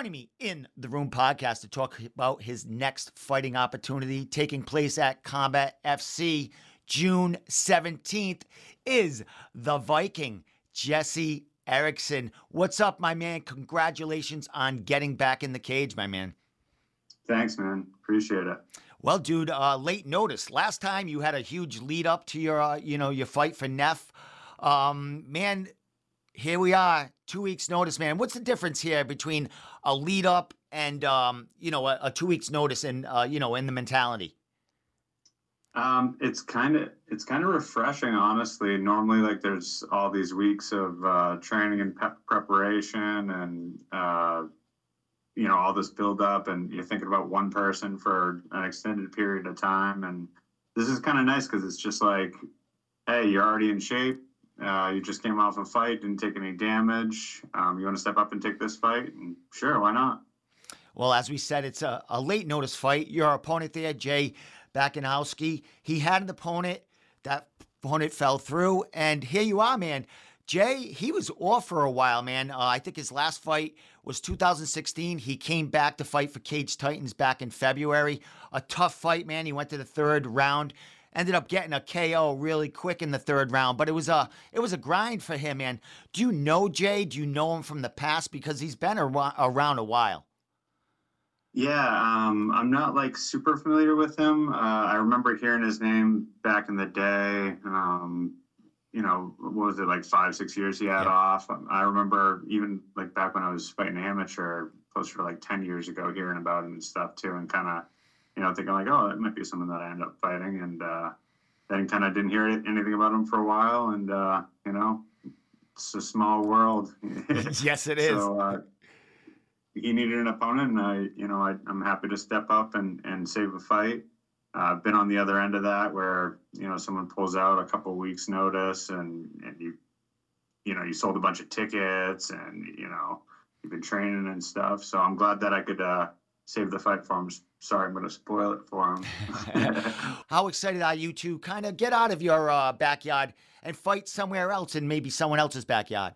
Joining me in the Room podcast to talk about his next fighting opportunity taking place at Combat FC June 17th is the Viking, Jesse Erickson. What's up, my man? Congratulations on getting back in the cage, my man. Thanks, man. Appreciate it. Well, dude, uh, late notice. Last time you had a huge lead up to your, uh, you know, your fight for NEF. Um, man, here we are, two weeks notice, man. What's the difference here between a lead up and um, you know a, a two weeks notice and uh, you know in the mentality? Um, it's kind of it's kind of refreshing, honestly. Normally, like there's all these weeks of uh, training and pe- preparation, and uh, you know all this build up, and you're thinking about one person for an extended period of time. And this is kind of nice because it's just like, hey, you're already in shape uh, you just came off a fight, didn't take any damage. Um, you want to step up and take this fight? And sure, why not? Well, as we said, it's a, a late notice fight. Your opponent there, Jay Bakanowski, he had an opponent. That opponent fell through. And here you are, man. Jay, he was off for a while, man. Uh, I think his last fight was 2016. He came back to fight for Cage Titans back in February. A tough fight, man. He went to the third round ended up getting a KO really quick in the third round, but it was a it was a grind for him. And do you know Jay? Do you know him from the past because he's been ar- around a while? Yeah, um, I'm not like super familiar with him. Uh, I remember hearing his name back in the day. Um, you know, what was it like five, six years he had yeah. off? I remember even like back when I was fighting amateur, closer to like ten years ago, hearing about him and stuff too, and kind of you know, thinking like, oh, it might be someone that I end up fighting, and uh, then kind of didn't hear anything about him for a while, and uh, you know, it's a small world. yes, it is. So, uh, he needed an opponent, and I, you know, I, am happy to step up and and save a fight. I've uh, been on the other end of that, where you know someone pulls out a couple weeks notice, and and you, you know, you sold a bunch of tickets, and you know, you've been training and stuff. So I'm glad that I could uh, save the fight for him sorry, I'm going to spoil it for him. How excited are you to kind of get out of your uh, backyard and fight somewhere else in maybe someone else's backyard?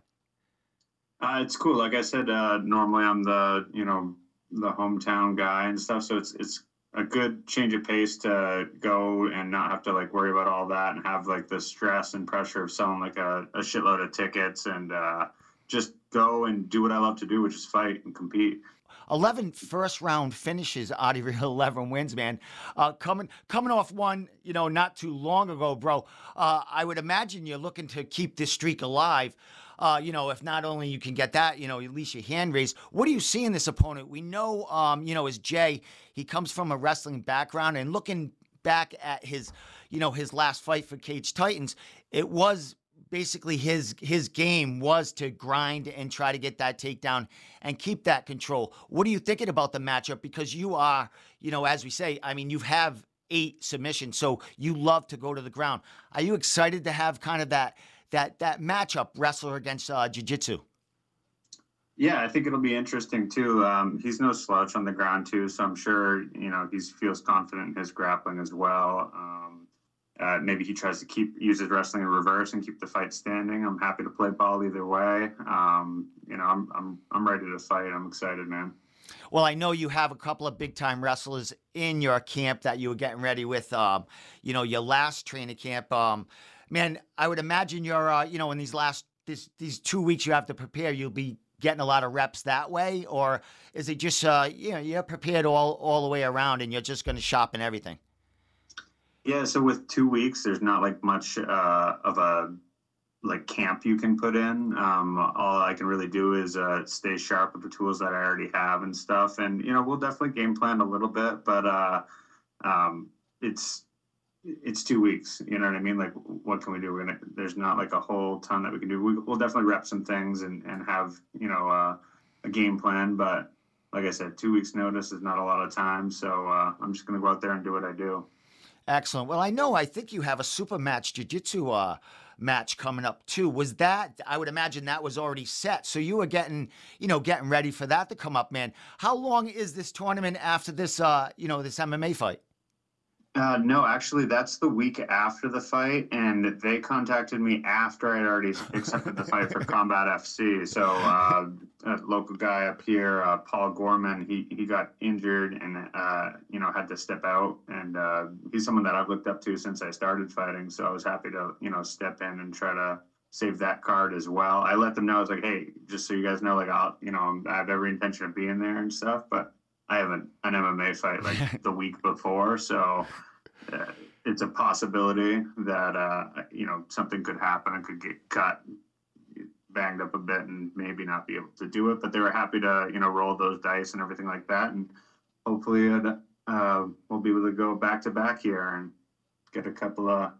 Uh, it's cool. Like I said, uh, normally I'm the you know the hometown guy and stuff, so it's it's a good change of pace to go and not have to like worry about all that and have like the stress and pressure of selling like a, a shitload of tickets and uh, just go and do what I love to do, which is fight and compete. 11 first round finishes out of your 11 wins, man. Uh, coming coming off one, you know, not too long ago, bro. Uh, I would imagine you're looking to keep this streak alive. Uh, you know, if not only you can get that, you know, at least your hand raised. What do you see in this opponent? We know, um, you know, as Jay, he comes from a wrestling background, and looking back at his, you know, his last fight for Cage Titans, it was basically his his game was to grind and try to get that takedown and keep that control. What are you thinking about the matchup? Because you are, you know, as we say, I mean, you have eight submissions, so you love to go to the ground. Are you excited to have kind of that that that matchup wrestler against uh, jiu-jitsu? Yeah, I think it'll be interesting too. Um, he's no slouch on the ground too, so I'm sure you know he feels confident in his grappling as well. Um, uh, maybe he tries to keep use his wrestling in reverse and keep the fight standing. I'm happy to play ball either way. Um, you know, I'm I'm I'm ready to fight. I'm excited, man. Well, I know you have a couple of big time wrestlers in your camp that you were getting ready with. Um, you know, your last training camp. Um, man, I would imagine you're uh, you know in these last this these two weeks you have to prepare. You'll be getting a lot of reps that way, or is it just uh, you know you're prepared all all the way around and you're just going to shop and everything? Yeah, so with two weeks, there's not like much uh, of a like camp you can put in. Um, all I can really do is uh, stay sharp with the tools that I already have and stuff. And you know, we'll definitely game plan a little bit, but uh, um, it's it's two weeks. You know what I mean? Like, what can we do? We're gonna. There's not like a whole ton that we can do. We, will definitely rep some things and and have you know uh, a game plan, but. Like I said, two weeks notice is not a lot of time, so uh, I'm just going to go out there and do what I do. Excellent. Well, I know. I think you have a super match jiu-jitsu uh, match coming up too. Was that? I would imagine that was already set. So you were getting, you know, getting ready for that to come up, man. How long is this tournament after this? Uh, you know, this MMA fight? Uh, no, actually, that's the week after the fight, and they contacted me after I'd already accepted the fight for Combat FC. So, uh, a local guy up here, uh, Paul Gorman, he he got injured and uh, you know had to step out, and uh, he's someone that I've looked up to since I started fighting. So I was happy to you know step in and try to save that card as well. I let them know I was like, hey, just so you guys know, like I'll you know I have every intention of being there and stuff, but I have an, an MMA fight like the week before, so uh, it's a possibility that uh, you know something could happen. I could get cut, banged up a bit, and maybe not be able to do it. But they were happy to you know roll those dice and everything like that, and hopefully uh, we'll be able to go back to back here and get a couple of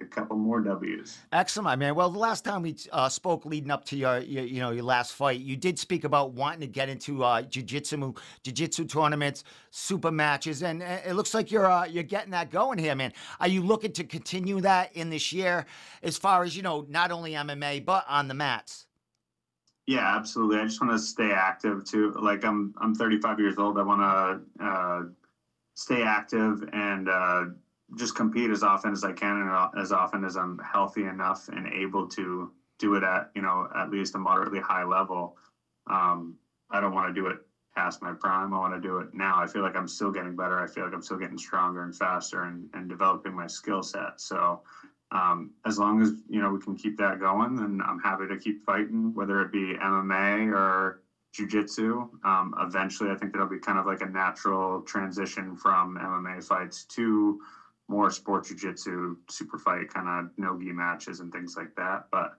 a couple more W's. Excellent, my man. Well, the last time we uh, spoke, leading up to your, your, you know, your last fight, you did speak about wanting to get into uh, jiu-jitsu, jiu-jitsu tournaments, super matches, and it looks like you're uh, you're getting that going here, man. Are you looking to continue that in this year, as far as you know, not only MMA but on the mats? Yeah, absolutely. I just want to stay active too. Like I'm, I'm 35 years old. I want to uh, stay active and uh, just compete as often as I can and as often as I'm healthy enough and able to do it at you know at least a moderately high level. Um, I don't want to do it past my prime. I want to do it now. I feel like I'm still getting better. I feel like I'm still getting stronger and faster and, and developing my skill set. So um, as long as you know we can keep that going, then I'm happy to keep fighting, whether it be MMA or jujitsu. Um, eventually, I think that'll be kind of like a natural transition from MMA fights to more sport jujitsu, super fight kind of no gi matches and things like that. But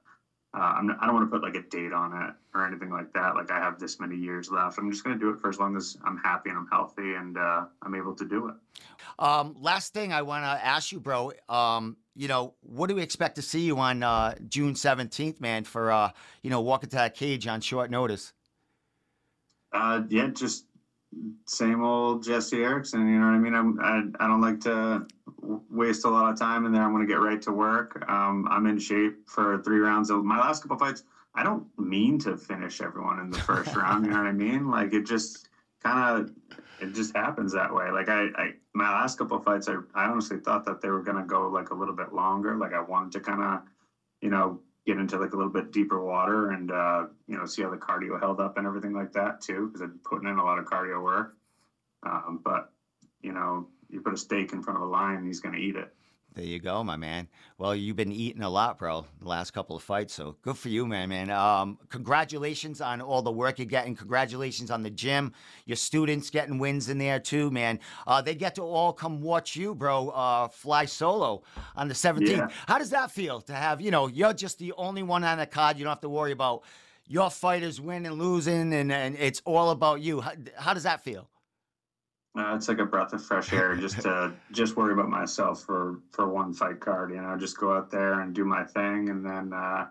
uh, I'm, I don't want to put like a date on it or anything like that. Like I have this many years left. I'm just going to do it for as long as I'm happy and I'm healthy and uh, I'm able to do it. Um, last thing I want to ask you, bro. Um, you know, what do we expect to see you on uh, June 17th, man? For uh, you know, walking to that cage on short notice. Uh, yeah, just same old Jesse Erickson. You know what I mean? I'm, I, I don't like to waste a lot of time in there. I'm going to get right to work. Um, I'm in shape for three rounds of my last couple fights. I don't mean to finish everyone in the first round. You know what I mean? Like it just kind of, it just happens that way. Like I, I my last couple fights, I, I honestly thought that they were going to go like a little bit longer. Like I wanted to kind of, you know, get into like a little bit deeper water and uh, you know see how the cardio held up and everything like that too because I've putting in a lot of cardio work. Um, but you know, you put a steak in front of a lion, he's going to eat it. There you go, my man. Well, you've been eating a lot, bro, the last couple of fights. So good for you, man, man. Um, congratulations on all the work you're getting. Congratulations on the gym. Your students getting wins in there too, man. Uh, they get to all come watch you, bro, uh, fly solo on the 17th. Yeah. How does that feel to have, you know, you're just the only one on the card. You don't have to worry about your fighters winning, losing, and, and it's all about you. How, how does that feel? Uh, it's like a breath of fresh air just to just worry about myself for for one fight card. You know, just go out there and do my thing, and then uh,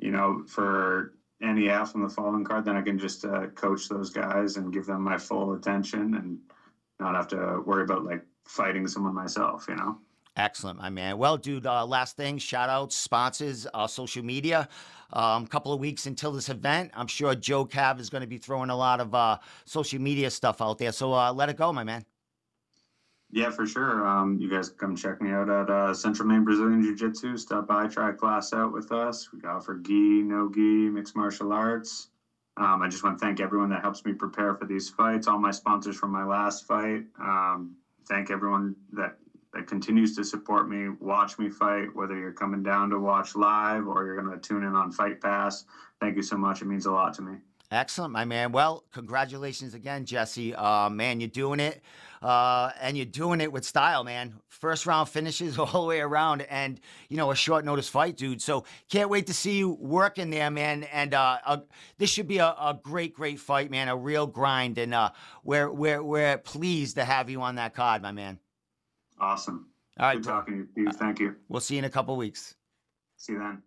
you know for NEF on the following card, then I can just uh, coach those guys and give them my full attention and not have to worry about like fighting someone myself. You know. Excellent, my man. Well, dude, uh, last thing, shout outs, sponsors, uh, social media. A um, couple of weeks until this event. I'm sure Joe Cav is going to be throwing a lot of uh, social media stuff out there. So uh, let it go, my man. Yeah, for sure. Um, you guys come check me out at uh, Central Maine Brazilian Jiu Jitsu. Stop by, try a class out with us. We offer gi, no gi, mixed martial arts. Um, I just want to thank everyone that helps me prepare for these fights, all my sponsors from my last fight. Um, thank everyone that that continues to support me, watch me fight, whether you're coming down to watch live or you're going to tune in on Fight Pass. Thank you so much. It means a lot to me. Excellent, my man. Well, congratulations again, Jesse. Uh, man, you're doing it. Uh, and you're doing it with style, man. First round finishes all the way around, and you know a short notice fight, dude. So can't wait to see you working there, man. And uh, a, this should be a, a, great, great fight, man. A real grind, and uh, we're we're we're pleased to have you on that card, my man. Awesome. All right. Good talking to you. Thank you. We'll see you in a couple weeks. See you then.